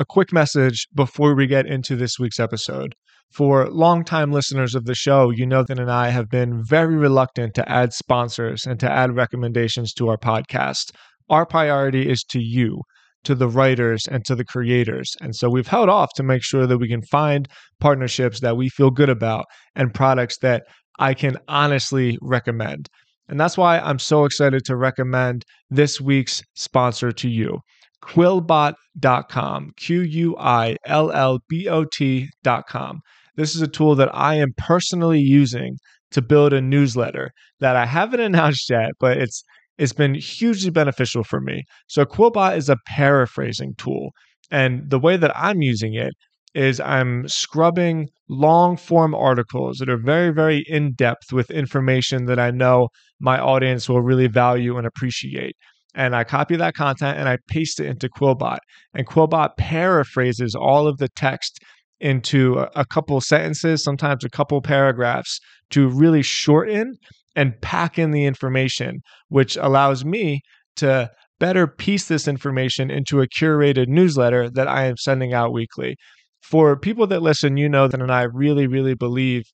a quick message before we get into this week's episode. For longtime listeners of the show, you know that and I have been very reluctant to add sponsors and to add recommendations to our podcast. Our priority is to you, to the writers, and to the creators. And so we've held off to make sure that we can find partnerships that we feel good about and products that I can honestly recommend. And that's why I'm so excited to recommend this week's sponsor to you. Quillbot.com, Q U I L L B O T.com. This is a tool that I am personally using to build a newsletter that I haven't announced yet, but it's it's been hugely beneficial for me. So Quillbot is a paraphrasing tool. And the way that I'm using it is I'm scrubbing long form articles that are very, very in depth with information that I know my audience will really value and appreciate. And I copy that content and I paste it into Quillbot. And Quillbot paraphrases all of the text into a, couple sentences, sometimes a couple paragraphs to really shorten and pack in the information, which allows me to better piece this information into a curated newsletter that I am sending out weekly for people that listen, you know that and I really, really believe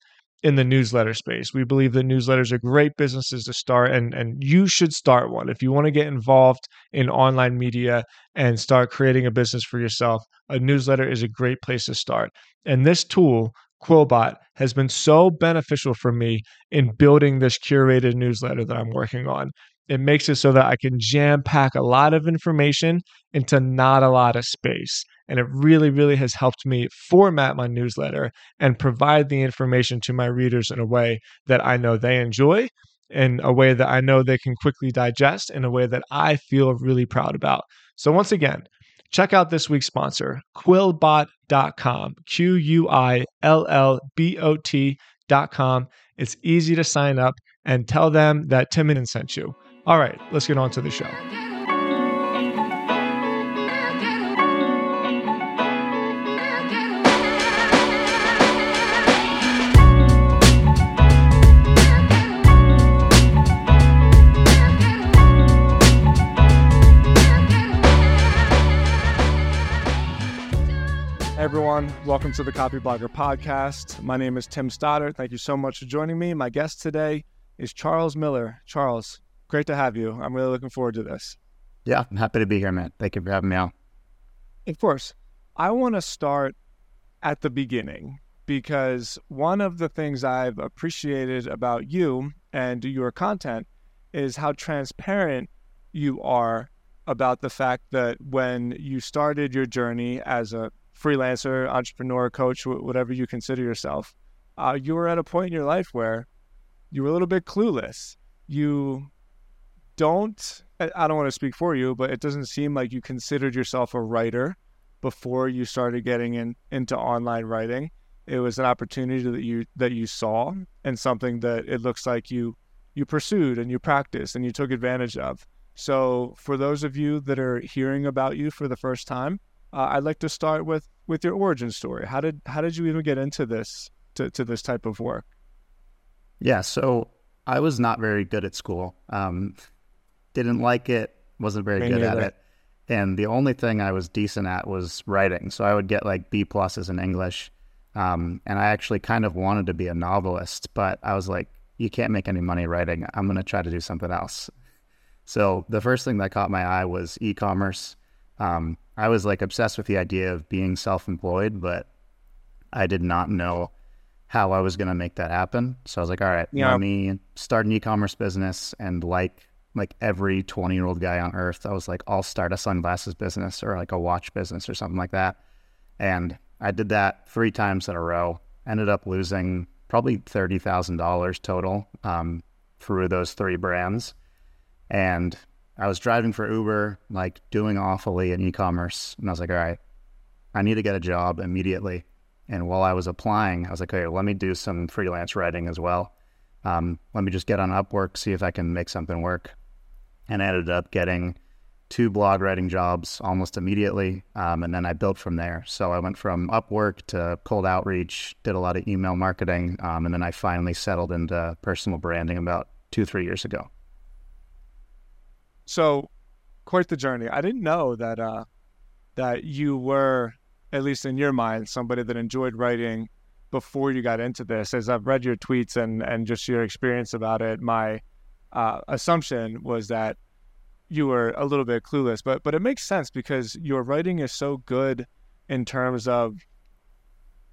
in the newsletter space. We believe that newsletters are great businesses to start, and, and you should start one. If you want to get involved in online media and start creating a business for yourself, a newsletter is a great place to start. And this tool, Quillbot, has been so beneficial for me in building this curated newsletter that I'm working on. It makes it so that I can jam pack a lot of information into not a lot of space. And it really, really has helped me format my newsletter and provide the information to my readers in a way that I know they enjoy, in a way that I know they can quickly digest, in a way that I feel really proud about. So, once again, check out this week's sponsor, quillbot.com, Q U I L L B O T.com. It's easy to sign up and tell them that Tim sent you. All right, let's get on to the show. everyone. Welcome to the Copyblogger Podcast. My name is Tim Stoddart. Thank you so much for joining me. My guest today is Charles Miller. Charles, great to have you. I'm really looking forward to this. Yeah, I'm happy to be here, man. Thank you for having me on. Of course. I want to start at the beginning because one of the things I've appreciated about you and your content is how transparent you are about the fact that when you started your journey as a freelancer, entrepreneur, coach, whatever you consider yourself, uh, you were at a point in your life where you were a little bit clueless. You don't, I don't want to speak for you, but it doesn't seem like you considered yourself a writer before you started getting in, into online writing. It was an opportunity that you that you saw and something that it looks like you you pursued and you practiced and you took advantage of. So for those of you that are hearing about you for the first time, uh, I'd like to start with with your origin story. How did how did you even get into this to, to this type of work? Yeah, so I was not very good at school. Um, didn't like it. Wasn't very good at it. And the only thing I was decent at was writing. So I would get like B pluses in English. Um, and I actually kind of wanted to be a novelist, but I was like, you can't make any money writing. I'm going to try to do something else. So the first thing that caught my eye was e-commerce. Um, I was like obsessed with the idea of being self-employed, but I did not know how I was going to make that happen. So I was like, all right, yeah. let me start an e-commerce business. And like like every 20 year old guy on earth, I was like, I'll start a sunglasses business or like a watch business or something like that. And I did that three times in a row. Ended up losing probably thirty thousand dollars total um, through those three brands. And I was driving for Uber, like doing awfully in e-commerce, and I was like, all right, I need to get a job immediately. And while I was applying, I was like, okay, let me do some freelance writing as well. Um, let me just get on Upwork, see if I can make something work. And ended up getting two blog writing jobs almost immediately. Um, and then I built from there. So I went from Upwork to cold outreach, did a lot of email marketing. Um, and then I finally settled into personal branding about two, three years ago. So, quite the journey. I didn't know that uh, that you were, at least in your mind, somebody that enjoyed writing before you got into this. As I've read your tweets and and just your experience about it, my uh, assumption was that you were a little bit clueless, but but it makes sense because your writing is so good in terms of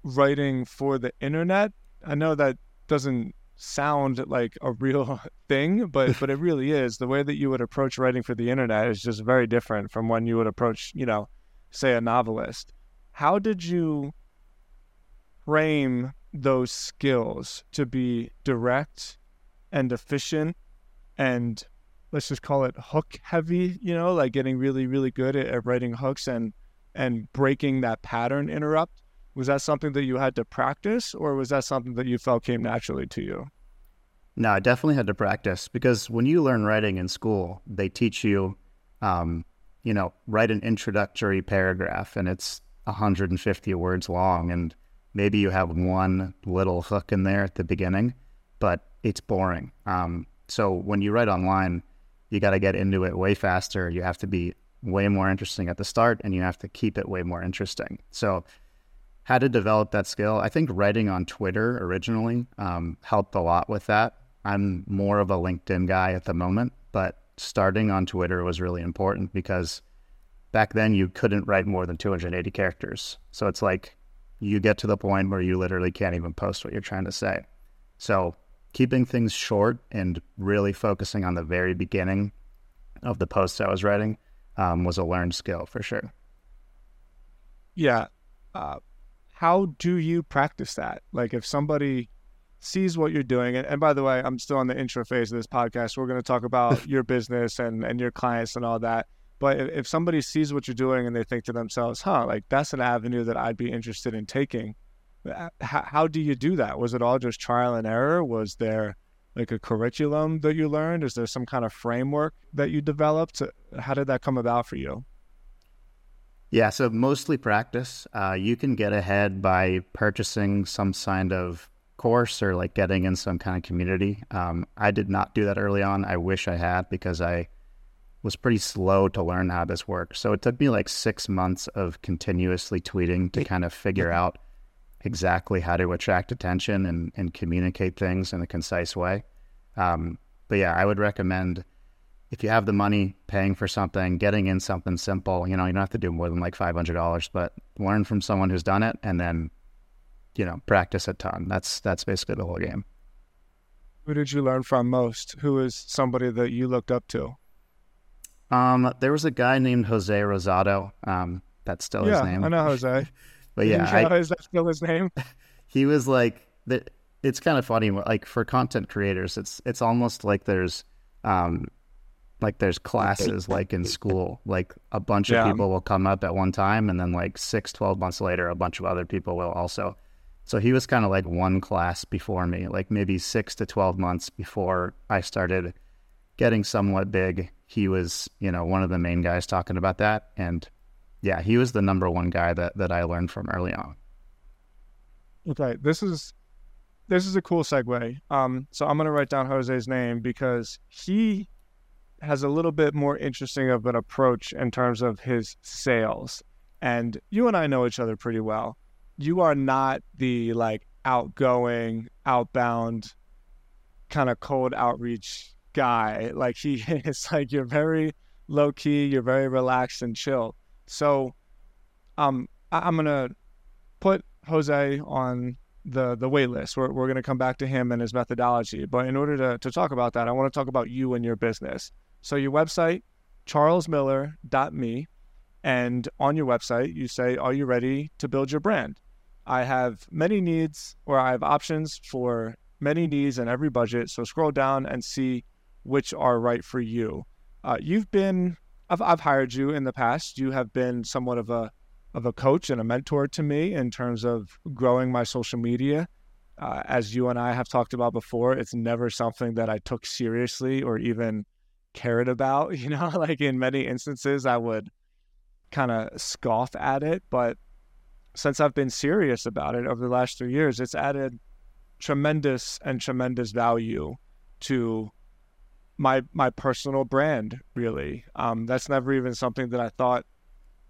writing for the internet. I know that doesn't sound like a real thing, but but it really is. The way that you would approach writing for the internet is just very different from when you would approach, you know, say a novelist. How did you frame those skills to be direct and efficient and let's just call it hook heavy, you know, like getting really, really good at, at writing hooks and and breaking that pattern interrupt? Was that something that you had to practice or was that something that you felt came naturally to you? No, I definitely had to practice because when you learn writing in school, they teach you, um, you know, write an introductory paragraph and it's 150 words long. And maybe you have one little hook in there at the beginning, but it's boring. Um, so when you write online, you got to get into it way faster. You have to be way more interesting at the start and you have to keep it way more interesting. So, how to develop that skill? I think writing on Twitter originally um, helped a lot with that. I'm more of a LinkedIn guy at the moment, but starting on Twitter was really important because back then you couldn't write more than 280 characters. So it's like you get to the point where you literally can't even post what you're trying to say. So keeping things short and really focusing on the very beginning of the posts I was writing um, was a learned skill for sure. Yeah. Uh, how do you practice that? Like, if somebody sees what you're doing, and, and by the way, I'm still on the intro phase of this podcast. We're going to talk about your business and, and your clients and all that. But if, if somebody sees what you're doing and they think to themselves, huh, like that's an avenue that I'd be interested in taking, how, how do you do that? Was it all just trial and error? Was there like a curriculum that you learned? Is there some kind of framework that you developed? How did that come about for you? Yeah, so mostly practice. Uh, you can get ahead by purchasing some kind of course or like getting in some kind of community. Um, I did not do that early on. I wish I had because I was pretty slow to learn how this works. So it took me like six months of continuously tweeting to kind of figure out exactly how to attract attention and, and communicate things in a concise way. Um, but yeah, I would recommend if you have the money paying for something, getting in something simple, you know, you don't have to do more than like $500, but learn from someone who's done it and then, you know, practice a ton. That's, that's basically the whole game. Who did you learn from most? Who is somebody that you looked up to? Um, there was a guy named Jose Rosado. Um, that's still yeah, his name. I know Jose. But yeah, I, is that still his name? He was like that. It's kind of funny. Like for content creators, it's it's almost like there's, um, like there's classes like in school. Like a bunch of people will come up at one time, and then like six, 12 months later, a bunch of other people will also. So he was kind of like one class before me, like maybe six to twelve months before I started getting somewhat big. He was, you know, one of the main guys talking about that, and yeah, he was the number one guy that that I learned from early on. Okay, this is this is a cool segue. Um, so I'm gonna write down Jose's name because he has a little bit more interesting of an approach in terms of his sales. And you and I know each other pretty well. You are not the like outgoing, outbound, kind of cold outreach guy. Like he is like you're very low key, you're very relaxed and chill. So, um, I, am gonna put Jose on the the wait list. We're we're gonna come back to him and his methodology. But in order to to talk about that, I want to talk about you and your business. So your website, charlesmiller.me, and on your website you say, "Are you ready to build your brand?" I have many needs, or I have options for many needs and every budget. So scroll down and see which are right for you. Uh, you've been I've I've hired you in the past. You have been somewhat of a of a coach and a mentor to me in terms of growing my social media. Uh, as you and I have talked about before, it's never something that I took seriously or even cared about. You know, like in many instances, I would kind of scoff at it. But since I've been serious about it over the last three years, it's added tremendous and tremendous value to my my personal brand really um, that's never even something that i thought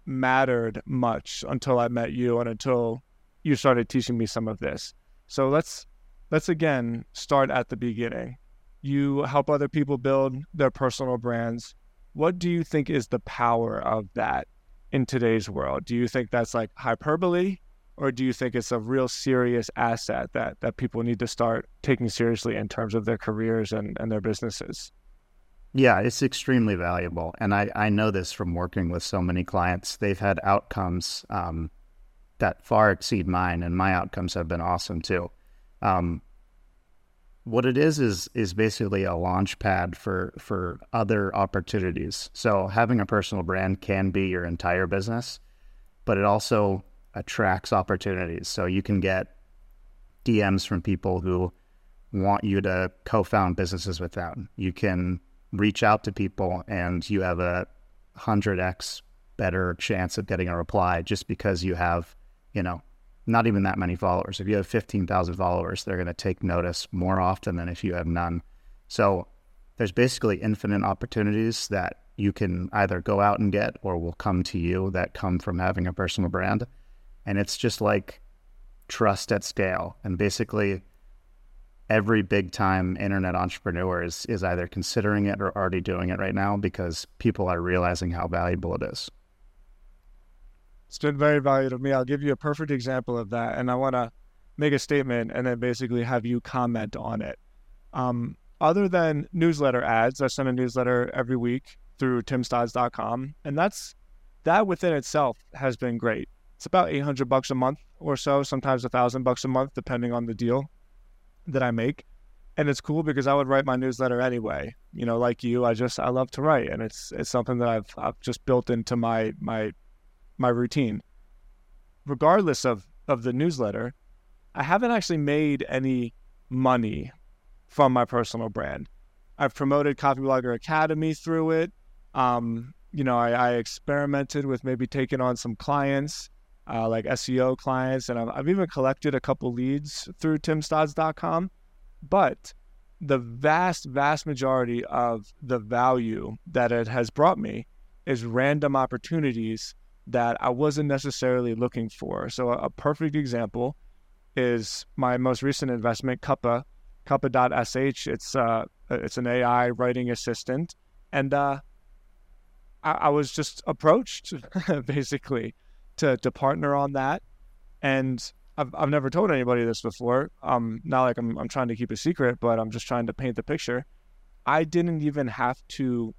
mattered much until I met you and until you started teaching me some of this. So let's let's again start at the beginning. You help other people build their personal brands. What do you think is the power of that in today's world? Do you think that's like hyperbole or do you think it's a real serious asset that that people need to start taking seriously in terms of their careers and, and their businesses? Yeah, it's extremely valuable. And I, I know this from working with so many clients. They've had outcomes um, that far exceed mine, and my outcomes have been awesome too. Um, what it is is is basically a launch pad for for other opportunities. So having a personal brand can be your entire business, but it also attracts opportunities. So you can get DMs from people who want you to co-found businesses with them. You can reach out to people and you have a 100x better chance of getting a reply just because you have, you know, not even that many followers. If you have 15,000 followers, they're going to take notice more often than if you have none. So there's basically infinite opportunities that you can either go out and get or will come to you that come from having a personal brand. And it's just like trust at scale. And basically, every big time internet entrepreneur is, is either considering it or already doing it right now because people are realizing how valuable it is. It's been very valuable to me. I'll give you a perfect example of that. And I want to make a statement and then basically have you comment on it. Um, other than newsletter ads, I send a newsletter every week through timstodds.com. And that's that within itself has been great. It's about 800 bucks a month or so, sometimes a thousand bucks a month, depending on the deal that I make. And it's cool because I would write my newsletter anyway. You know, like you, I just I love to write and it's it's something that I've I've just built into my my my routine. Regardless of of the newsletter, I haven't actually made any money from my personal brand. I've promoted Copyblogger Academy through it. Um, you know, I, I, experimented with maybe taking on some clients uh, like SEO clients, and I've, I've, even collected a couple leads through timstods.com. But the vast, vast majority of the value that it has brought me is random opportunities that I wasn't necessarily looking for. So a, a perfect example is my most recent investment, Cuppa, Cuppa.sh. It's uh, it's an AI writing assistant, and uh, I, I was just approached basically to to partner on that. And I've I've never told anybody this before. Um, not like I'm I'm trying to keep a secret, but I'm just trying to paint the picture. I didn't even have to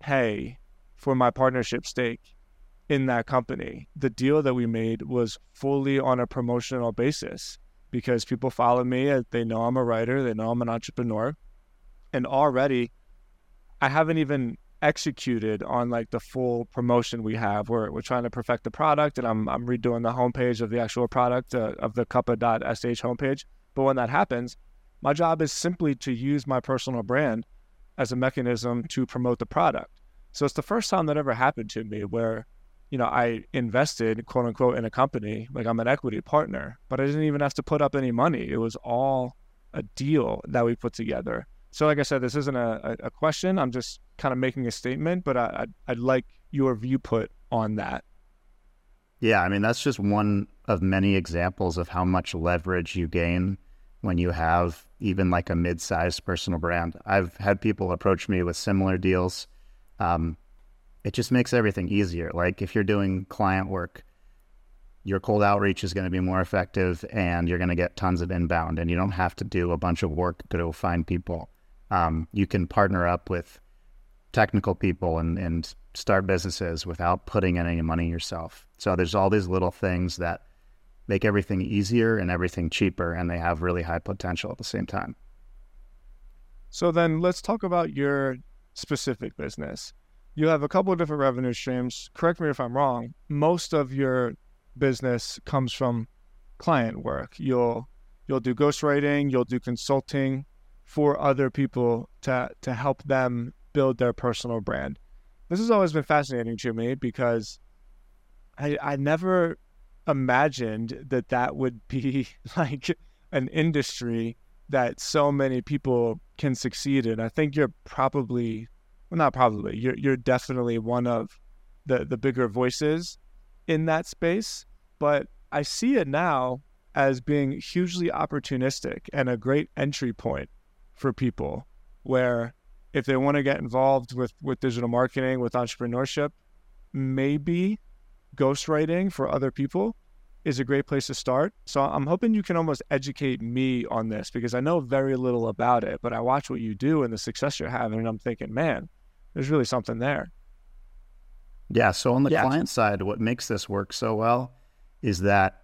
pay for my partnership stake in that company. The deal that we made was fully on a promotional basis because people follow me. They know I'm a writer. They know I'm an entrepreneur. And already, I haven't even executed on like the full promotion we have. We're we're trying to perfect the product, and I'm I'm redoing the homepage of the actual product uh, of the Cuppa.sh homepage. But when that happens, my job is simply to use my personal brand as a mechanism to promote the product. So it's the first time that ever happened to me where, you know, I invested quote unquote in a company, like I'm an equity partner, but I didn't even have to put up any money. It was all a deal that we put together. So, like I said, this isn't a, a question. I'm just kind of making a statement, but I, I'd, I'd like your viewpoint on that. Yeah, I mean, that's just one of many examples of how much leverage you gain when you have even like a mid sized personal brand. I've had people approach me with similar deals. Um, it just makes everything easier. Like if you're doing client work, your cold outreach is going to be more effective and you're going to get tons of inbound and you don't have to do a bunch of work to find people um, you can partner up with technical people and, and start businesses without putting in any money yourself. So there's all these little things that make everything easier and everything cheaper, and they have really high potential at the same time. So then let's talk about your specific business. You have a couple of different revenue streams. Correct me if I'm wrong. Most of your business comes from client work. You'll you'll do ghostwriting, you'll do consulting, for other people to to help them build their personal brand. This has always been fascinating to me because I I never imagined that that would be like an industry that so many people can succeed in. I think you're probably well not probably you're you're definitely one of the the bigger voices in that space. But I see it now as being hugely opportunistic and a great entry point for people where if they want to get involved with with digital marketing, with entrepreneurship, maybe ghostwriting for other people is a great place to start. So I'm hoping you can almost educate me on this because I know very little about it, but I watch what you do and the success you're having, and I'm thinking, man, there's really something there. Yeah. So on the yeah. client side, what makes this work so well is that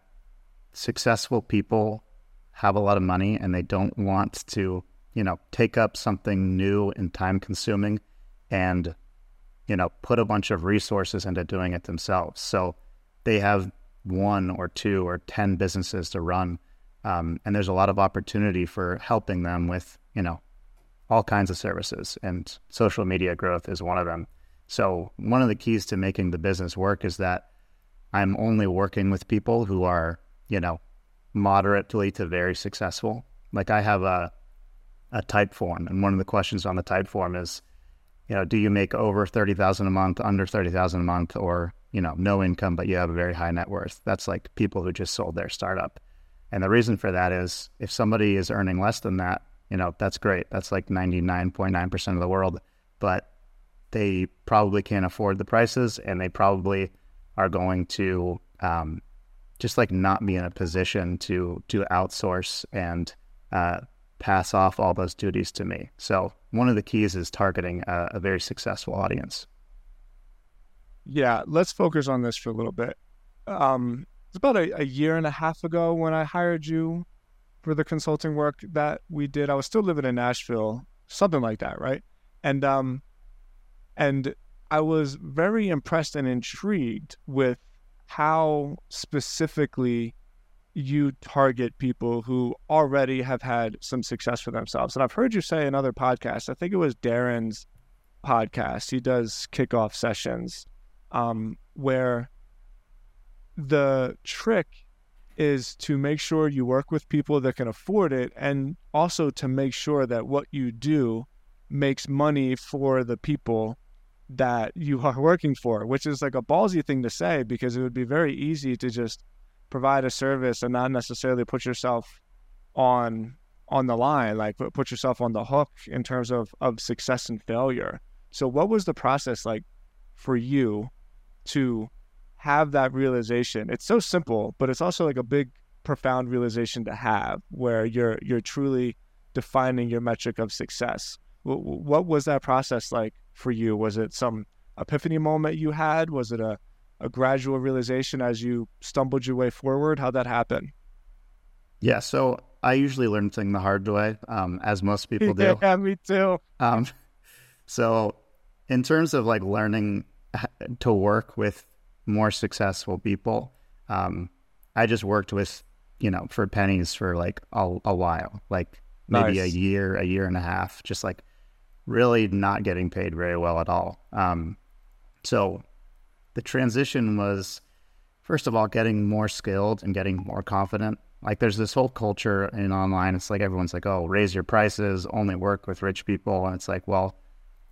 successful people have a lot of money and they don't want to, you know, take up something new and time consuming and, you know, put a bunch of resources into doing it themselves. So they have one or two or 10 businesses to run. Um, and there's a lot of opportunity for helping them with, you know, all kinds of services. And social media growth is one of them. So, one of the keys to making the business work is that I'm only working with people who are, you know, moderately to very successful. Like I have a a Typeform, and one of the questions on the Typeform is, you know, do you make over thirty thousand a month, under thirty thousand a month, or you know, no income, but you have a very high net worth. That's like people who just sold their startup. And the reason for that is if somebody is earning less than that, you know, that's great. That's like 99.9% of the world, but they probably can't afford the prices and they probably are going to um, just like not be in a position to to outsource and uh, pass off all those duties to me. So one of the keys is targeting a, a very successful audience. Yeah, let's focus on this for a little bit. Um, it's about a, a year and a half ago when I hired you for the consulting work that we did. I was still living in Nashville, something like that, right? And um, and I was very impressed and intrigued with how specifically you target people who already have had some success for themselves. And I've heard you say in other podcasts, I think it was Darren's podcast, he does kickoff sessions um, where the trick is to make sure you work with people that can afford it and also to make sure that what you do makes money for the people that you are working for, which is like a ballsy thing to say because it would be very easy to just provide a service and not necessarily put yourself on on the line, like put yourself on the hook in terms of of success and failure. So what was the process like for you to have that realization? It's so simple, but it's also like a big profound realization to have where you're you're truly defining your metric of success. What was that process like for you? Was it some epiphany moment you had? Was it a, a gradual realization as you stumbled your way forward? How'd that happen? Yeah, so I usually learn things the hard way, um, as most people do. yeah, me too. Um, so, in terms of like learning to work with more successful people, um, I just worked with you know for pennies for like a, a while, like maybe nice. a year, a year and a half, just like really not getting paid very well at all. Um, so the transition was, first of all, getting more skilled and getting more confident. Like there's this whole culture in online. It's like everyone's like, oh, raise your prices, only work with rich people. And it's like, well,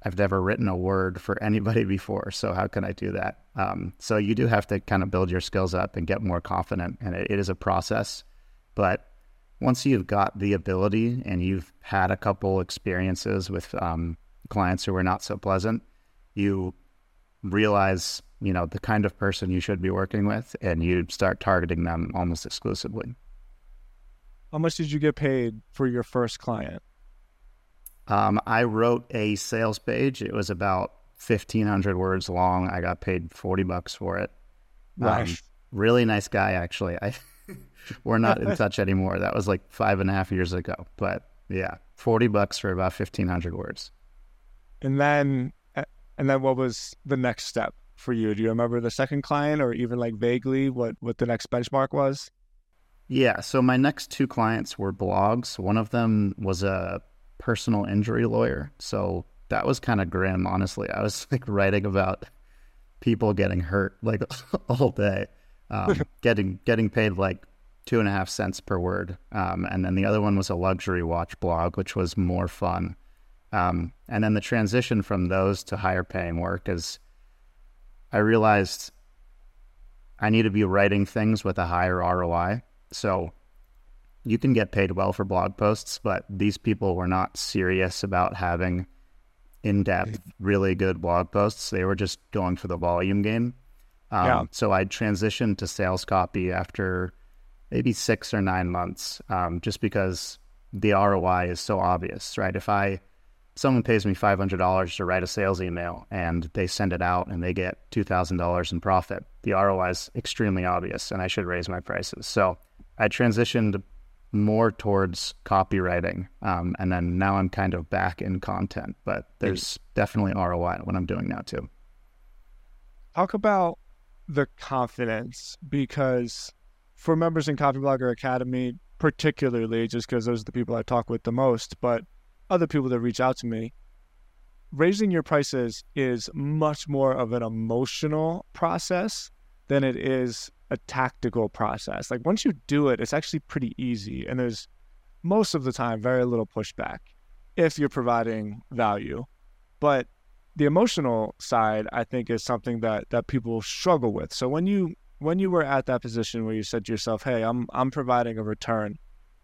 I've never written a word for anybody before. So how can I do that? Um, so you do have to kind of build your skills up and get more confident. And it, it is a process. But once you've got the ability and you've had a couple experiences with um, clients who were not so pleasant, you realize you know the kind of person you should be working with, and you start targeting them almost exclusively. How much did you get paid for your first client? Um, I wrote a sales page. It was about fifteen hundred words long. I got paid forty bucks for it. Um, really nice guy, actually. I we're not in touch anymore. That was like five and a half years ago. But yeah, 40 bucks for about 1500 words. And then, and then what was the next step for you? Do you remember the second client or even like vaguely what, what the next benchmark was? Yeah. So my next two clients were blogs. One of them was a personal injury lawyer. So that was kind of grim, honestly. I was like writing about people getting hurt like all day, um, getting getting paid like two and a half cents per word. Um, and then the other one was a luxury watch blog, which was more fun. Um, and then the transition from those to higher paying work is I realized I need to be writing things with a higher ROI. So you can get paid well for blog posts, but these people were not serious about having in depth, really good blog posts. They were just going for the volume game. Um, yeah. So I transitioned to sales copy after maybe six or nine months, um, just because the ROI is so obvious, right? If I someone pays me five hundred dollars to write a sales email and they send it out and they get two thousand dollars in profit, the ROI is extremely obvious, and I should raise my prices. So I transitioned more towards copywriting, um, and then now I'm kind of back in content. But there's definitely ROI what I'm doing now too. Talk about the confidence because for members in Copyblogger Academy, particularly just because those are the people I talk with the most, but other people that reach out to me, raising your prices is much more of an emotional process than it is a tactical process. Like once you do it, it's actually pretty easy. And there's most of the time very little pushback if you're providing value. But the emotional side, I think, is something that that people struggle with. So when you when you were at that position where you said to yourself, "Hey, I'm I'm providing a return.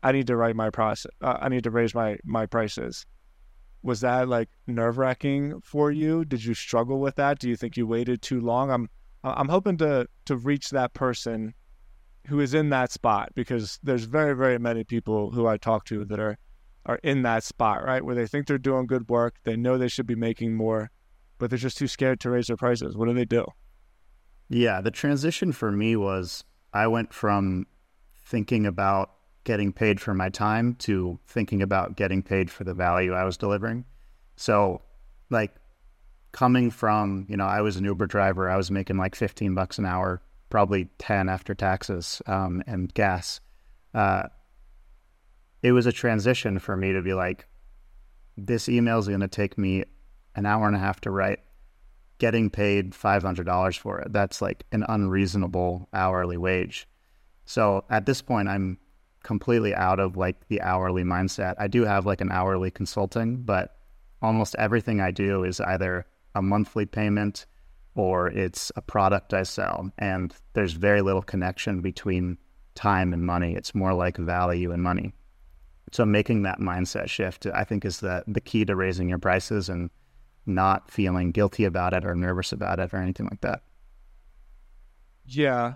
I need to write my process. Uh, I need to raise my my prices." Was that like nerve wracking for you? Did you struggle with that? Do you think you waited too long? I'm I'm hoping to to reach that person who is in that spot because there's very very many people who I talk to that are are in that spot right where they think they're doing good work, they know they should be making more, but they're just too scared to raise their prices. What do they do? Yeah, the transition for me was I went from thinking about getting paid for my time to thinking about getting paid for the value I was delivering. So, like coming from, you know, I was an Uber driver, I was making like 15 bucks an hour, probably 10 after taxes um, and gas. Uh, it was a transition for me to be like, this email is going to take me an hour and a half to write, getting paid $500 for it. That's like an unreasonable hourly wage. So at this point, I'm completely out of like the hourly mindset. I do have like an hourly consulting, but almost everything I do is either a monthly payment or it's a product I sell. And there's very little connection between time and money. It's more like value and money. So making that mindset shift, I think, is the the key to raising your prices and not feeling guilty about it or nervous about it or anything like that. Yeah,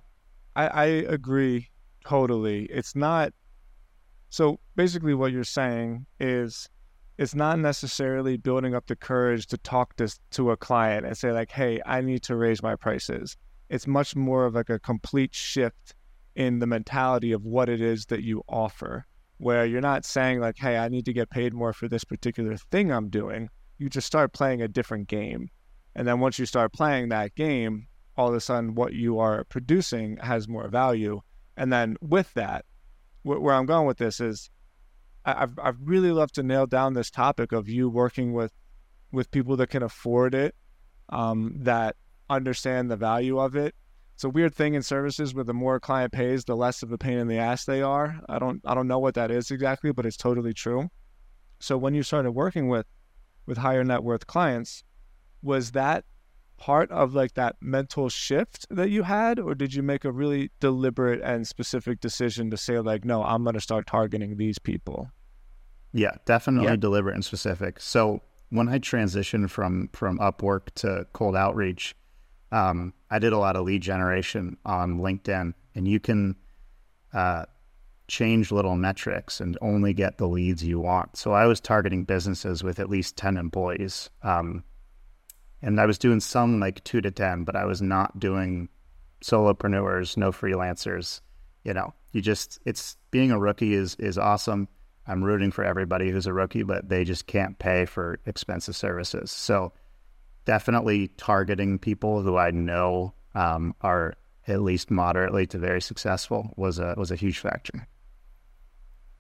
I, I agree totally. It's not so basically what you're saying is it's not necessarily building up the courage to talk to, to a client and say like hey i need to raise my prices. It's much more of like a complete shift in the mentality of what it is that you offer where you're not saying like hey i need to get paid more for this particular thing i'm doing. You just start playing a different game. And then once you start playing that game all of a sudden what you are producing has more value. And then with that where i'm going with this is I've I've really loved to nail down this topic of you working with with people that can afford it, um, that understand the value of it. It's a weird thing in services where the more a client pays, the less of a pain in the ass they are. I don't I don't know what that is exactly, but it's totally true. So when you started working with with higher net worth clients, was that part of like that mental shift that you had or did you make a really deliberate and specific decision to say like no i'm going to start targeting these people yeah definitely yeah. deliberate and specific. So when i transitioned from from Upwork to cold outreach um, i did a lot of lead generation on LinkedIn and you can uh, change little metrics and only get the leads you want. So i was targeting businesses with at least 10 employees um, and I was doing some like two to 10, but I was not doing solopreneurs, no freelancers. You know, you just, it's being a rookie is, is awesome. I'm rooting for everybody who's a rookie, but they just can't pay for expensive services. So definitely targeting people who I know um, are at least moderately to very successful was a, was a huge factor.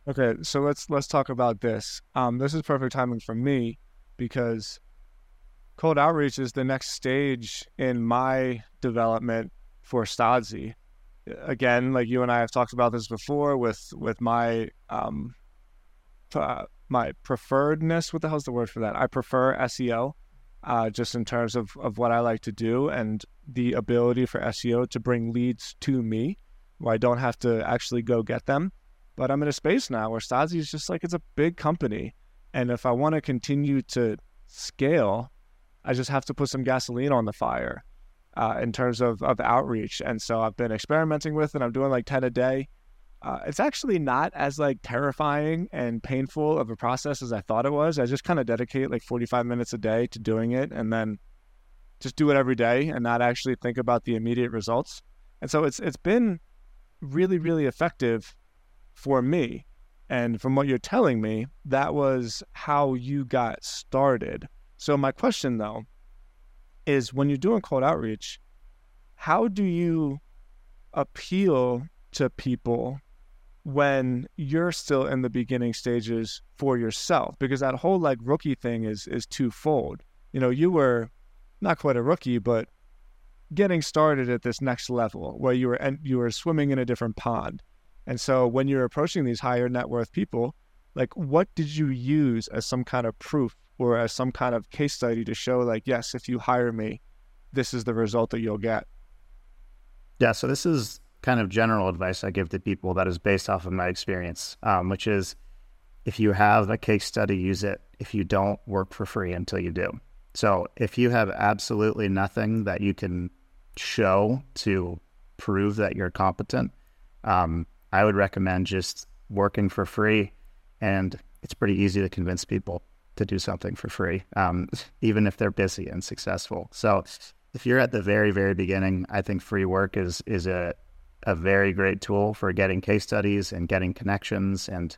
Okay. So let's, let's talk about this. Um, this is perfect timing for me because cold outreach is the next stage in my development for Stodzy. Again, like you and I have talked about this before with with my um uh, my preferredness. What the hell's the word for that? I prefer SEO. uh, just in terms of, of what I like to do and the ability for SEO to bring leads to me where I don't have to actually go get them. But I'm in a space now where Stodzy is just like it's a big company. And if I want to continue to scale, I just have to put some gasoline on the fire uh, in terms of, of outreach. And so I've been experimenting with it. I'm doing like 10 a day. Uh, it's actually not as like terrifying and painful of a process as I thought it was. I just kind of dedicate like 45 minutes a day to doing it and then just do it every day and not actually think about the immediate results. And so it's it's been really really effective for me. And from what you're telling me, that was how you got started. So my question though is when you're doing cold outreach, how do you appeal to people when you're still in the beginning stages for yourself? Because that whole like rookie thing is is twofold. You know you were not quite a rookie but getting started at this next level where you were and you were swimming in a different pond. And so when you're approaching these higher net worth people like what did you use as some kind of proof or as some kind of case study to show like yes if you hire me this is the result that you'll get yeah so this is kind of general advice I give to people that is based off of my experience, um, which is if you have a case study, use it. If you don't, work for free until you do. So if you have absolutely nothing that you can show to prove that you're competent, um, I would recommend just working for free. And it's pretty easy to convince people to do something for free, um, even if they're busy and successful. So if you're at the very, very beginning, I think free work is is a a very great tool for getting case studies and getting connections. And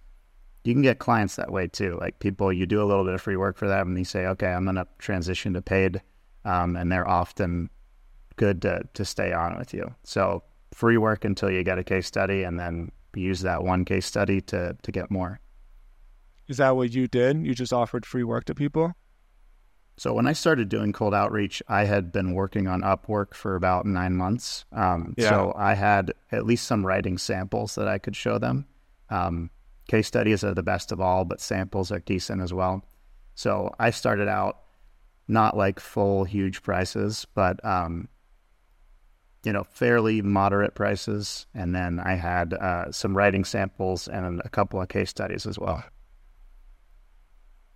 you can get clients that way too. Like people, you do a little bit of free work for them and you say, okay, I'm going to transition to paid. Um, and they're often good to, to stay on with you. So free work until you get a case study and then use that one case study to, to get more. Is that what you did? You just offered free work to people? So when I started doing cold outreach, I had been working on Upwork for about nine months. Um, yeah. So I had at least some writing samples that I could show them. Um, case studies are the best of all, but samples are decent as well. So I started out not like full huge prices, but um, you know fairly moderate prices, and then I had uh, some writing samples and a couple of case studies as well.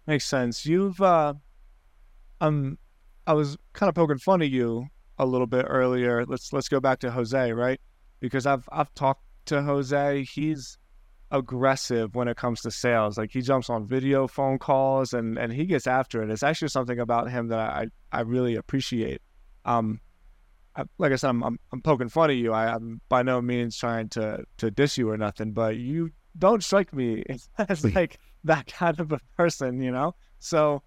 Makes sense. You've uh um, I was kind of poking fun at you a little bit earlier. Let's let's go back to Jose, right? Because I've I've talked to Jose. He's aggressive when it comes to sales. Like he jumps on video phone calls and and he gets after it. It's actually something about him that I I really appreciate. Um, I, like I said, I'm, I'm, I'm poking fun at you. I, am by no means trying to to diss you or nothing, but you don't strike me as like that kind of a person, you know. So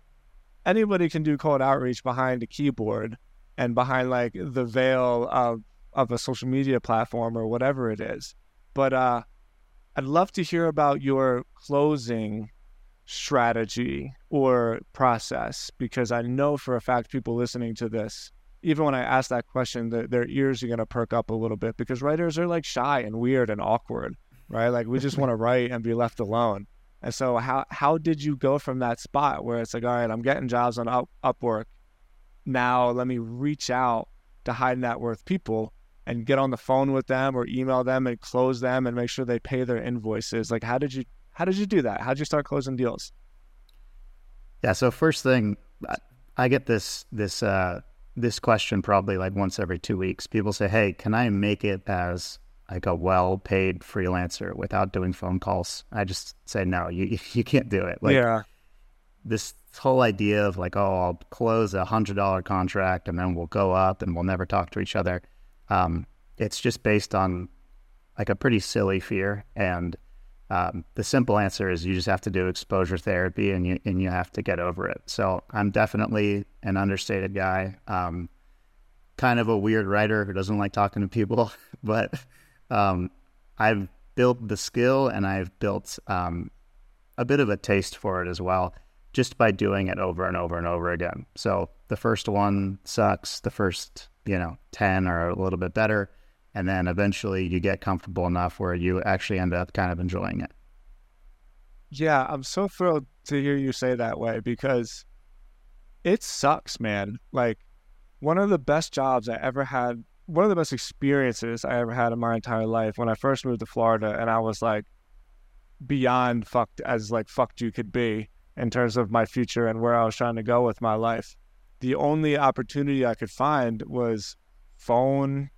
anybody can do cold outreach behind a keyboard and behind like the veil of of a social media platform or whatever it is. But uh, I'd love to hear about your closing strategy or process because I know for a fact people listening to this, even when I ask that question, the, their ears are going to perk up a little bit because writers are like shy and weird and awkward, right? Like we just want to write and be left alone. And so how how did you go from that spot where it's like, all right, I'm getting jobs on Up, Upwork. Now let me reach out to high net worth people and get on the phone with them or email them and close them and make sure they pay their invoices. Like how did you how did you do that? How did you start closing deals? Yeah, so first thing I get this this uh this question probably like once every 2 weeks. People say, "Hey, can I make it as like a well-paid freelancer without doing phone calls. I just say no, you you can't do it. Like, yeah. This whole idea of like, oh, I'll close a hundred dollar contract and then we'll go up and we'll never talk to each other. Um, it's just based on like a pretty silly fear. And um, the simple answer is you just have to do exposure therapy and you and you have to get over it. So I'm definitely an understated guy. Um, kind of a weird writer who doesn't like talking to people, but um, I've built the skill and I've built um, a bit of a taste for it as well, just by doing it over and over and over again. So the first one sucks, the first, you know, 10 are a little bit better. And then eventually you get comfortable enough where you actually end up kind of enjoying it. Yeah, I'm so thrilled to hear you say that way because it sucks, man. Like one of the best jobs I ever had, one of the best experiences I ever had in my entire life when I first moved to Florida and I was like beyond fucked as like fucked you could be in terms of my future and where I was trying to go with my life. The only opportunity I could find was phone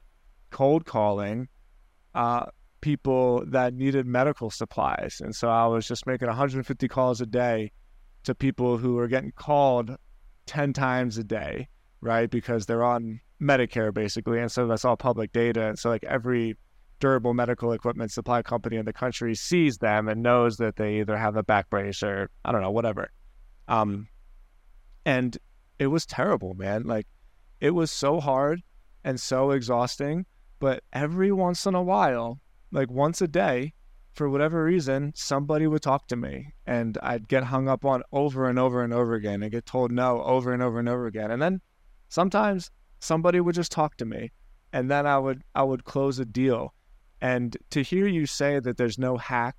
cold calling uh, people that needed medical supplies. And so I was just making 150 calls a day to people who were getting called 10 times a day, right? Because they're on Medicare basically. And so that's all public data. And so, like, every durable medical equipment supply company in the country sees them and knows that they either have a back brace or I don't know, whatever. Um, and it was terrible, man. Like, it was so hard and so exhausting. But every once in a while, like once a day, for whatever reason, somebody would talk to me and I'd get hung up on over and over and over again and get told no over and over and over again. And then sometimes somebody would just talk to me and then I would I would close a deal. And to hear you say that there's no hack,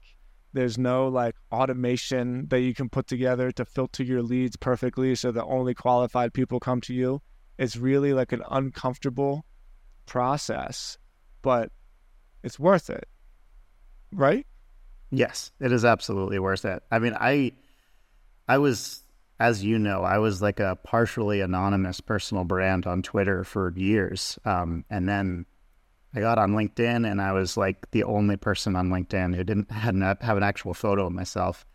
there's no like automation that you can put together to filter your leads perfectly so that only qualified people come to you, it's really like an uncomfortable process, but it's worth it right? Yes, it is absolutely worth it. I mean, I I was as you know, I was like a partially anonymous personal brand on Twitter for years. Um, and then I got on LinkedIn and I was like the only person on LinkedIn who didn't had an, have an actual photo of myself.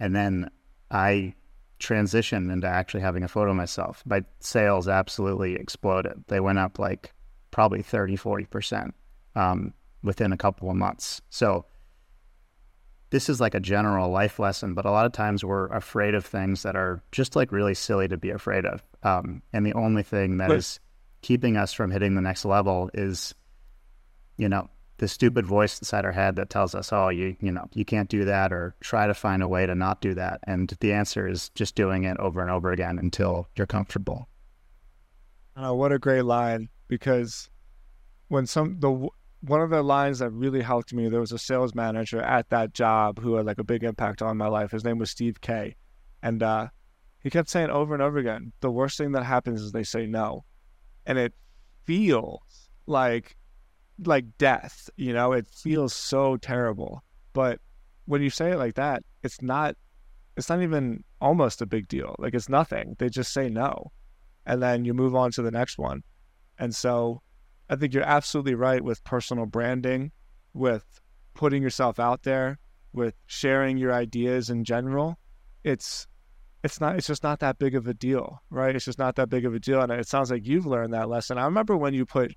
And then I transitioned into actually having a photo of myself. My sales absolutely exploded. They went up like probably 30, 40% um, within a couple of months. So this is like a general life lesson, but a lot of times we're afraid of things that are just like really silly to be afraid of. Um, and the only thing that but, is keeping us from hitting the next level is, you know, the stupid voice inside our head that tells us, "Oh, you you know, you can't do that," or try to find a way to not do that. And the answer is just doing it over and over again until you're comfortable. Oh, what a great line! Because when some the one of the lines that really helped me, there was a sales manager at that job who had like a big impact on my life. His name was Steve K. And uh, he kept saying over and over again, the worst thing that happens is they say no. And it feels like like death, you know, it feels so terrible. But when you say it like that, it's not it's not even almost a big deal. Like it's nothing. They just say no. And then you move on to the next one. And so I think you're absolutely right with personal branding, with putting yourself out there, with sharing your ideas in general. It's it's not it's just not that big of a deal, right? It's just not that big of a deal. And it sounds like you've learned that lesson. I remember when you put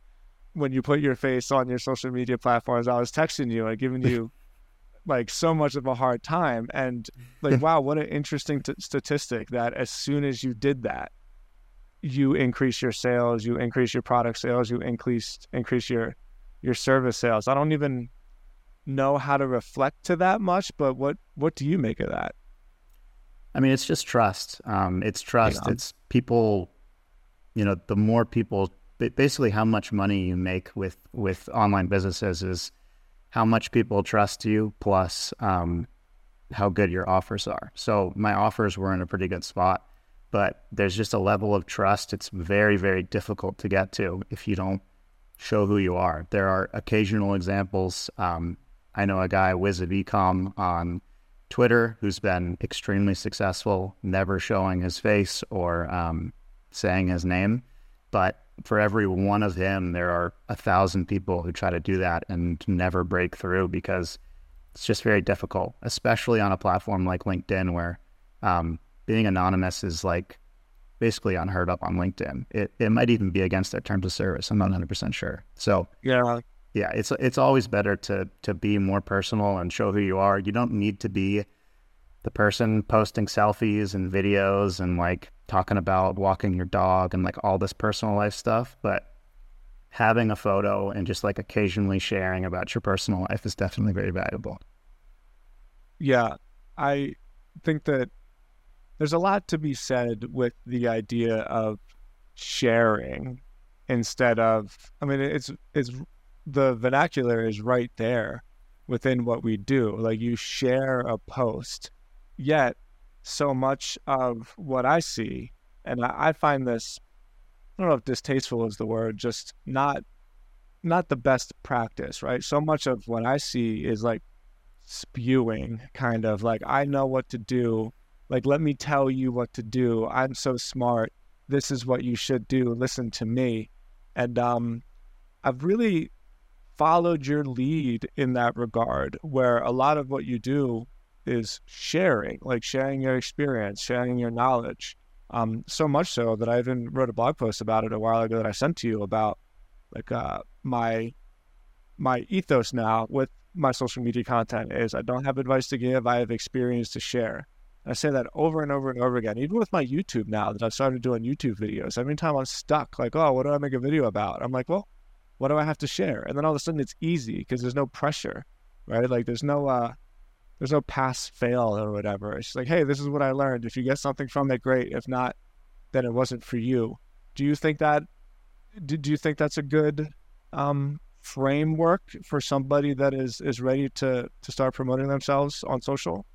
when you put your face on your social media platforms, I was texting you and giving you like so much of a hard time. And like, wow, what an interesting t- statistic that as soon as you did that, you increase your sales, you increase your product sales, you increase increase your your service sales. I don't even know how to reflect to that much, but what what do you make of that? I mean, it's just trust. Um, it's trust. It's people. You know, the more people, basically, how much money you make with with online businesses is how much people trust you, plus um, how good your offers are. So my offers were in a pretty good spot but there's just a level of trust. It's very very difficult to get to if you don't show who you are. There are occasional examples. Um, i know a guy wiz of ecom on twitter who's been extremely successful never showing his face or um, saying his name. But for every one of him there are a thousand people who try to do that and never break through because it's just very difficult especially on a platform like linkedin where um, being anonymous is like basically unheard of on LinkedIn. It it might even be against their terms of service. I'm not 100 percent sure. So yeah, yeah, it's it's always better to to be more personal and show who you are. You don't need to be the person posting selfies and videos and like talking about walking your dog and like all this personal life stuff, but having a photo and just like occasionally sharing about your personal life is definitely very valuable. Yeah, I think that there's a lot to be said with the idea of sharing instead of i mean it's it's the vernacular is right there within what we do like you share a post yet so much of what i see and I, I find this I don't know if distasteful is the word, just not not the best practice, right? So much of what I see is like spewing, kind of like I know what to do. Like let me tell you what to do. I'm so smart. This is what you should do. Listen to me. And um I've really followed your lead in that regard where a lot of what you do is sharing, like sharing your experience, sharing your knowledge. Um, so much so that I even wrote a blog post about it a while ago that I sent to you about like uh, my my ethos now with my social media content is I don't have advice to give, I have experience to share. I say that over and over and over again, even with my YouTube now that I've started doing YouTube videos. Every time I'm stuck, like, oh, what do I make a video about? I'm like, well, what do I have to share? And then all of a sudden it's easy because there's no pressure, right? Like there's no uh there's no pass fail or whatever. It's like, hey, this is what I learned. If you get something from it, great. If not, then it wasn't for you. Do you think that? Do, do you think that's a good um, framework for somebody that is is ready to to start promoting themselves on social?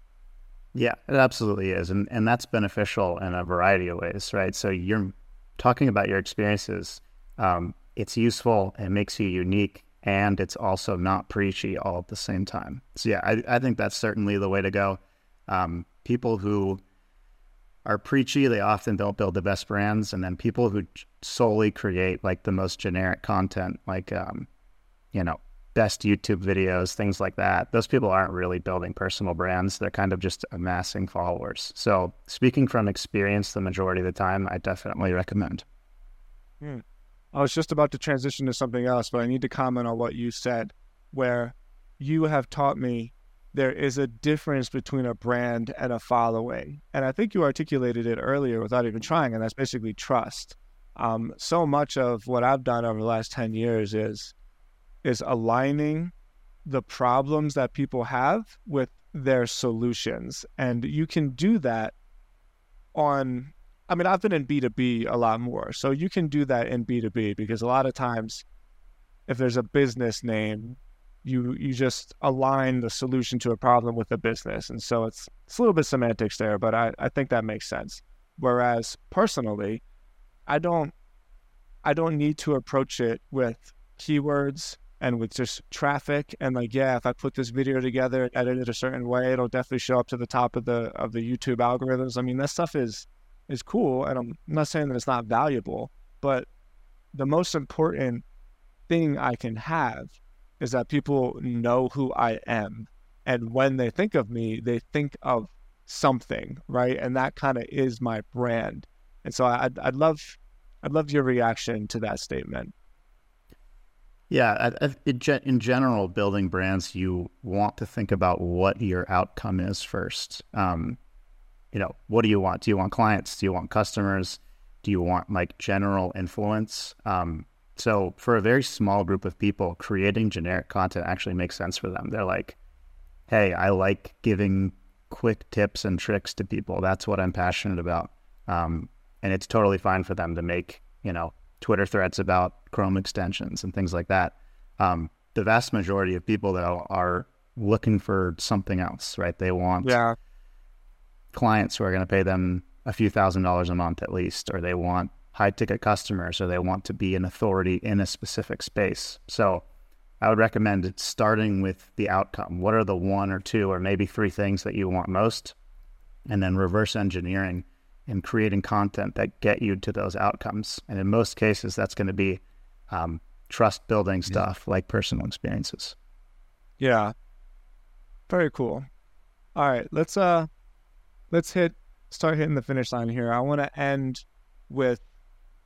Yeah, it absolutely is, and and that's beneficial in a variety of ways, right? So you're talking about your experiences. Um, it's useful. It makes you unique and it's also not preachy all at the same time. So yeah, I, I think that's certainly the way to go. Um, people who are preachy, they often don't build the best brands, and then people who solely create like the most generic content, like um, you know, best YouTube videos, things like that. Those people aren't really building personal brands. They're kind of just amassing followers. So speaking from experience, the majority of the time, I definitely recommend. Hmm. I was just about to transition to something else, but I need to comment on what you said, where you have taught me there is a difference between a brand and a following. And I think you articulated it earlier without even trying, and that's basically trust. Um, so much of what I've done over the last 10 years is is aligning the problems that people have with their solutions. And you can do that on I mean, I've been in B2B a lot more. So you can do that in B2B because a lot of times if there's a business name, you you just align the solution to a problem with the business. And so it's it's a little bit semantics there, but I, I think that makes sense. Whereas personally, I don't I don't need to approach it with keywords and with just traffic and like yeah if i put this video together edit it a certain way it'll definitely show up to the top of the of the youtube algorithms i mean that stuff is is cool, and I'm not saying that it's not valuable, but the most important thing I can have is that people know who I am. And when they think of me, they think of something, right? And that kind of is my brand. And so I'd, I'd love, I'd love your reaction to that statement. Yeah, in general, building brands, you want to think about what your outcome is first. Um, you know, what do you want? Do you want clients? Do you want customers? Do you want like general influence? Um, so for a very small group of people, creating generic content actually makes sense for them. They're like, hey, I like giving quick tips and tricks to people. That's what I'm passionate about. Um, and it's totally fine for them to make, you know, Twitter threads about Chrome extensions and things like that. Um, the vast majority of people though are looking for something else, right? They want yeah clients who are going to pay them a few thousand dollars a month at least, or they want high ticket customers, or they want to be an authority in a specific space. So I would recommend starting with the outcome. What are the one or two or maybe three things that you want most? And then reverse engineering and creating content that get you to those outcomes. And in most cases, that's going to be um, trust building stuff yeah. like personal experiences. Yeah. Very cool. All right, let's uh let's hit start hitting the finish line here. I want to end with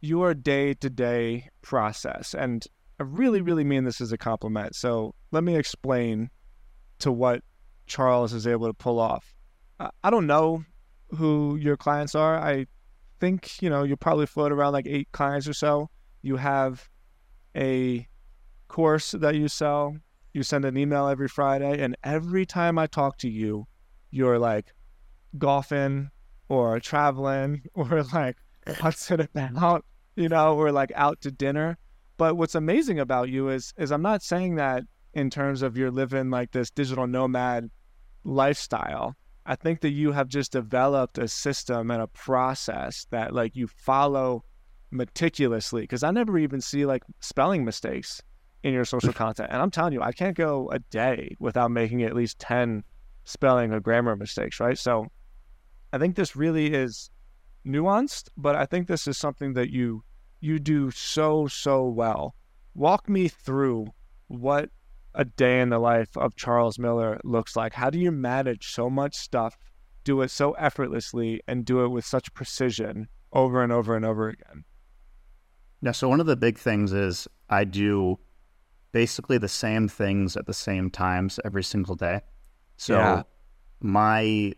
your day to day process. And I really, really mean this as a compliment. So let me explain to what Charles is able to pull off. I don't know who your clients are. I think, you know, you probably float around like eight clients or so. You have a course that you sell. You send an email every Friday. And every time I talk to you, you're like, golfing or traveling or like what's it about, you know, or like out to dinner. But what's amazing about you is is I'm not saying that in terms of you're living like this digital nomad lifestyle. I think that you have just developed a system and a process that like you follow meticulously because I never even see like spelling mistakes in your social content. And I'm telling you, I can't go a day without making at least 10 spelling or grammar mistakes, right? So I think this really is nuanced, but I think this is something that you you do so so well. Walk me through what a day in the life of Charles Miller looks like. How do you manage so much stuff, do it so effortlessly, and do it with such precision over and over and over again? Yeah, so one of the big things is I do basically the same things at the same times every single day. So yeah. my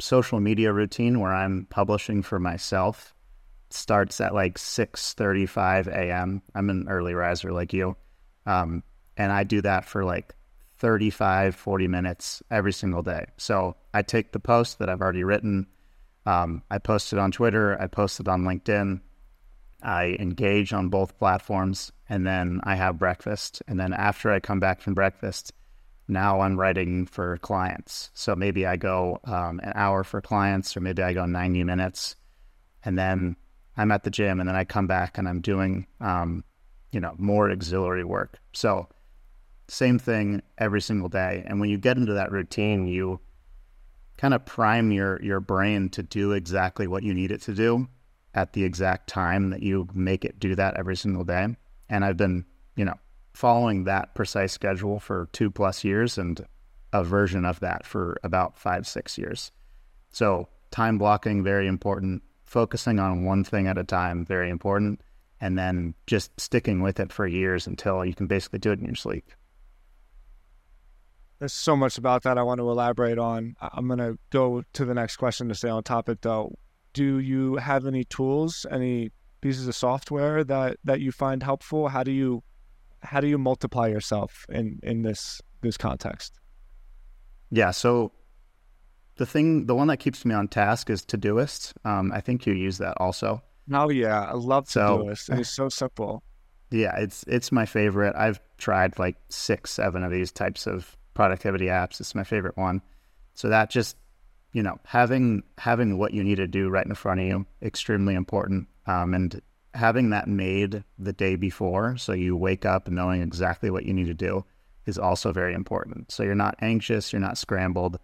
social media routine where I'm publishing for myself starts at like 6:35 a.m. I'm an early riser like you. Um, and I do that for like 35, 40 minutes every single day. So I take the post that I've already written, um, I post it on Twitter, I post it on LinkedIn, I engage on both platforms, and then I have breakfast. And then after I come back from breakfast, now I'm writing for clients. So maybe I go um, an hour for clients, or maybe I go 90 minutes, and then I'm at the gym, and then I come back and I'm doing, um, you know, more auxiliary work. So same thing every single day. And when you get into that routine, you kind of prime your your brain to do exactly what you need it to do at the exact time that you make it do that every single day. And I've been, you know, following that precise schedule for two plus years and a version of that for about five, six years. So time blocking, very important. Focusing on one thing at a time, very important. And then just sticking with it for years until you can basically do it in your sleep. There's so much about that I want to elaborate on. I'm going to go to the next question to stay on topic, though. Do you have any tools, any pieces of software that that you find helpful? How do you how do you multiply yourself in in this this context? Yeah, so the thing, the one that keeps me on task is Todoist. Um, I think you use that also. Oh yeah, I love Todoist. So, it is so simple. Yeah, it's it's my favorite. I've tried like six, seven of these types of productivity apps. It's my favorite one. So that just, you know, having having what you need to do right in front of you, extremely important. Um, and having that made the day before, so you wake up knowing exactly what you need to do, is also very important. So you're not anxious, you're not scrambled.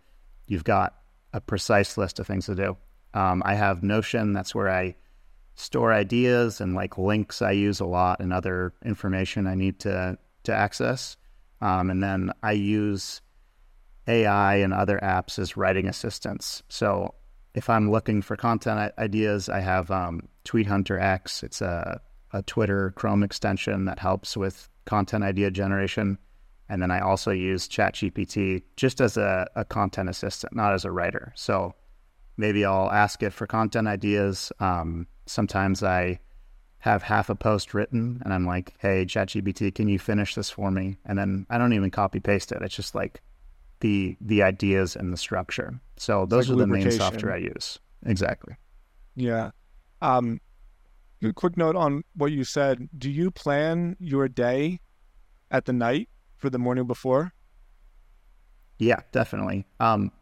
You've got a precise list of things to do. Um, I have Notion. That's where I store ideas and like links I use a lot and other information I need to to access. Um, and then I use AI and other apps as writing assistants. So if I'm looking for content ideas, I have um, Tweet Hunter X. It's a, a Twitter Chrome extension that helps with content idea generation. And then I also use ChatGPT just as a, a content assistant, not as a writer. So maybe I'll ask it for content ideas. Um, sometimes I have half a post written and I'm like, hey, ChatGPT, can you finish this for me? And then I don't even copy paste it. It's just like the the ideas and the structure. So those like are the main software I use. Exactly. Yeah. Um quick note on what you said. Do you plan your day at the night for the morning before? Yeah, definitely. Um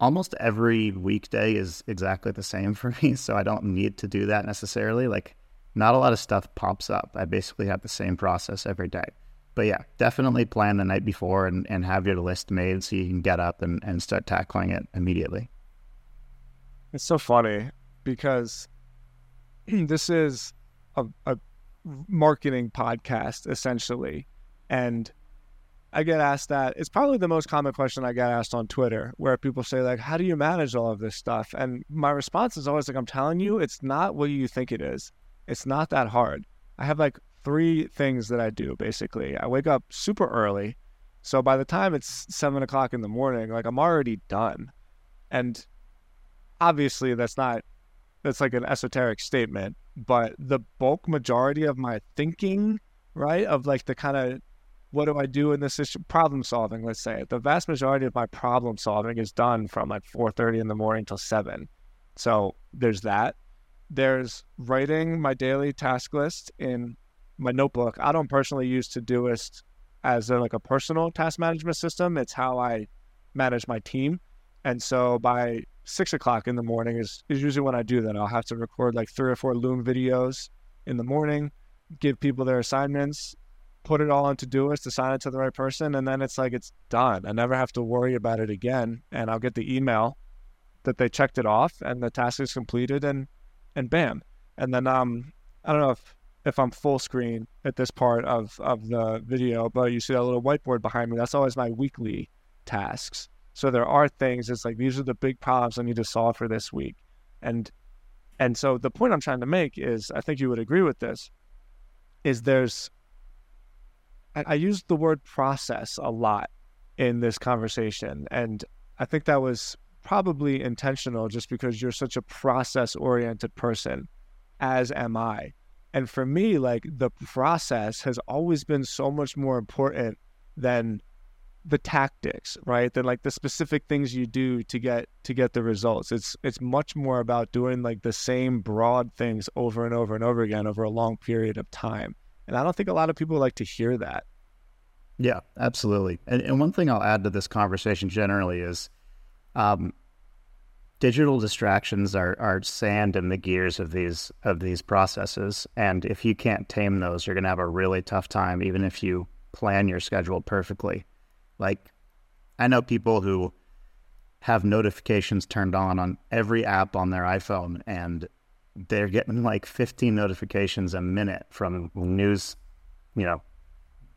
almost every weekday is exactly the same for me, so I don't need to do that necessarily. Like not a lot of stuff pops up. I basically have the same process every day. But yeah, definitely plan the night before and, and have your list made so you can get up and, and start tackling it immediately. It's so funny because this is a, a marketing podcast essentially. And I get asked that. It's probably the most common question I get asked on Twitter, where people say, like, how do you manage all of this stuff? And my response is always like, I'm telling you, it's not what you think it is. It's not that hard. I have like three things that I do basically. I wake up super early. So by the time it's seven o'clock in the morning, like I'm already done. And obviously that's not that's like an esoteric statement, but the bulk majority of my thinking, right, of like the kind of what do I do in this issue? Problem solving, let's say. The vast majority of my problem solving is done from like 4:30 in the morning till 7. So there's that there's writing my daily task list in my notebook. I don't personally use Todoist as a, like a personal task management system. It's how I manage my team. And so by six o'clock in the morning is, is usually when I do that. I'll have to record like three or four Loom videos in the morning, give people their assignments, put it all on Todoist, assign it to the right person, and then it's like it's done. I never have to worry about it again. And I'll get the email that they checked it off and the task is completed and and bam. And then um I don't know if if I'm full screen at this part of of the video, but you see that little whiteboard behind me. That's always my weekly tasks. So there are things. It's like these are the big problems I need to solve for this week, and and so the point I'm trying to make is, I think you would agree with this, is there's. I, I the word process a lot in this conversation, and I think that was probably intentional, just because you're such a process oriented person, as am I. And for me, like the process has always been so much more important than the tactics, right? Than like the specific things you do to get to get the results. It's it's much more about doing like the same broad things over and over and over again over a long period of time. And I don't think a lot of people like to hear that. Yeah, absolutely. And, and one thing I'll add to this conversation generally is um, digital distractions are, are sand in the gears of these of these processes. And if you can't tame those, you're gonna have a really tough time, even if you plan your schedule perfectly. Like, I know people who have notifications turned on on every app on their iPhone, and they're getting like 15 notifications a minute from news, you know,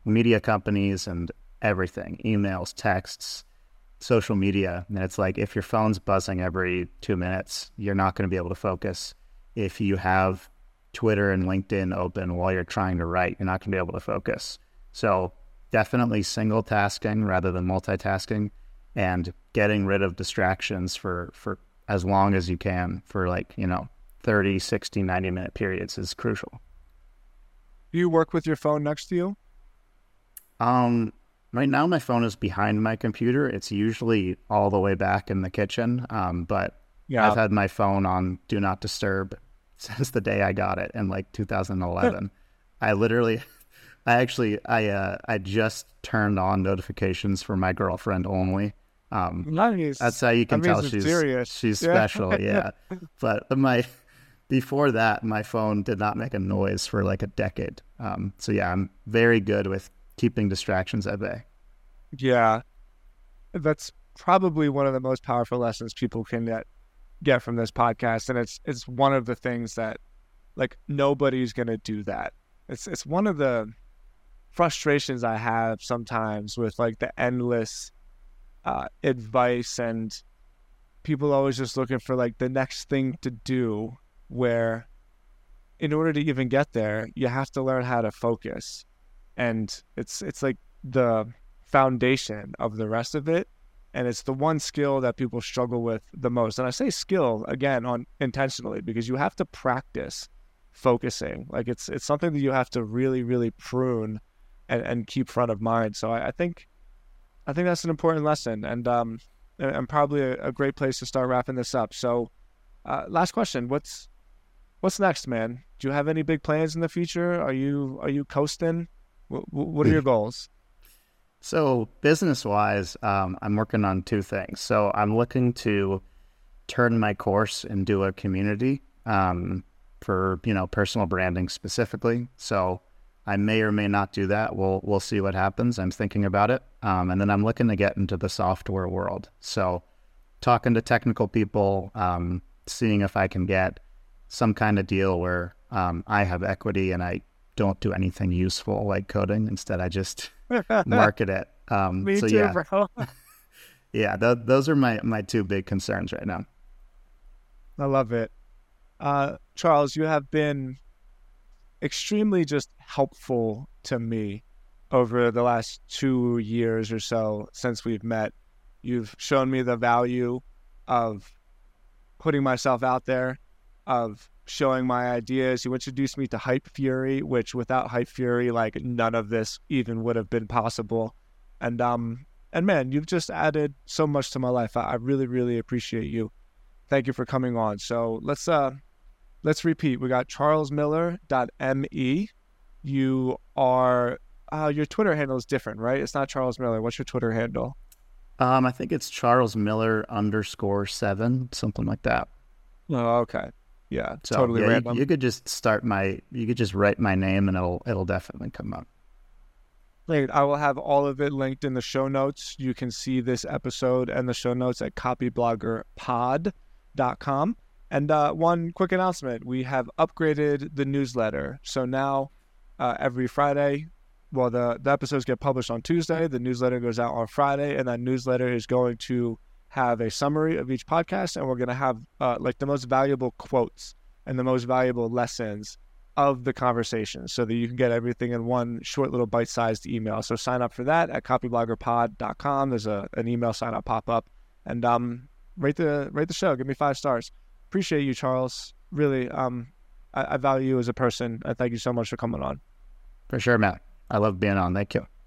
media companies and everything emails, texts, social media. And it's like if your phone's buzzing every two minutes, you're not going to be able to focus. If you have Twitter and LinkedIn open while you're trying to write, you're not going to be able to focus. So definitely single tasking rather than multitasking and getting rid of distractions for, for as long as you can for like, you know, 30, 60, 90 minute periods is crucial. Do you work with your phone next to you? Um, right now my phone is behind my computer. It's usually all the way back in the kitchen. Um, but yeah. I've had my phone on do not disturb since the day I got it in like 2011. I literally I actually I uh, I just turned on notifications for my girlfriend only. Um, nice. That's how you can that tell she's serious. she's special. Yeah. but my before that, my phone did not make a noise for like a decade. Um, so yeah, I'm very good with keeping distractions at bay. Yeah, that's probably one of the most powerful lessons people can get get from this podcast, and it's it's one of the things that like nobody's gonna do that. It's it's one of the frustrations I have sometimes with like the endless uh, advice and people always just looking for like the next thing to do where in order to even get there you have to learn how to focus and it's it's like the foundation of the rest of it and it's the one skill that people struggle with the most and i say skill again on intentionally because you have to practice focusing like it's it's something that you have to really really prune and, and keep front of mind. So I, I think I think that's an important lesson, and um, and probably a, a, great place to start wrapping this up. So, uh, last question: What's what's next, man? Do you have any big plans in the future? Are you are you coasting? What, what are your goals? So, business wise, um, I'm working on two things. So, I'm looking to turn my course into a community um, for you know personal branding specifically. So, I may or may not do that. We'll we'll see what happens. I'm thinking about it, um, and then I'm looking to get into the software world. So, talking to technical people, um, seeing if I can get some kind of deal where um, I have equity and I don't do anything useful like coding. Instead, I just market it. Um, Me so too, yeah, bro. yeah, th- those are my my two big concerns right now. I love it, uh, Charles. You have been extremely just helpful to me over the last two years or so since we've met. You've shown me the value of putting myself out there, of showing my ideas. You introduced me to Hypefury, which without Hypefury, like none of this even would have been possible. And um and man, you've just added so much to my life. I, I really, really appreciate you. Thank you for coming on. So let's uh let's repeat. We got charlesmiller.me. You are uh, your Twitter handle is different, right? It's not Charles Miller. What's your Twitter handle? Um, I think it's Charles Miller underscore seven, something like that. Oh, okay. Yeah, So, totally yeah, you- random. You, could just start my, you could just write my name and it'll it'll definitely come up. Great. I will have all of it linked in the show notes. You can see this episode and the show notes at copybloggerpod.com. And uh, one quick announcement we have upgraded the newsletter. So now uh, every Friday, well, the, the episodes get published on Tuesday, the newsletter goes out on Friday, and that newsletter is going to have a summary of each podcast. And we're going to have uh, like the most valuable quotes and the most valuable lessons of the conversation so that you can get everything in one short little bite-sized email. So sign up for that at copybloggerpod.com. There's a an email sign up pop up and um rate the rate the show. Give me five stars. Appreciate you, Charles. Really, um I, I value you as a person. I thank you so much for coming on. For sure, Matt. I love being on. Thank you.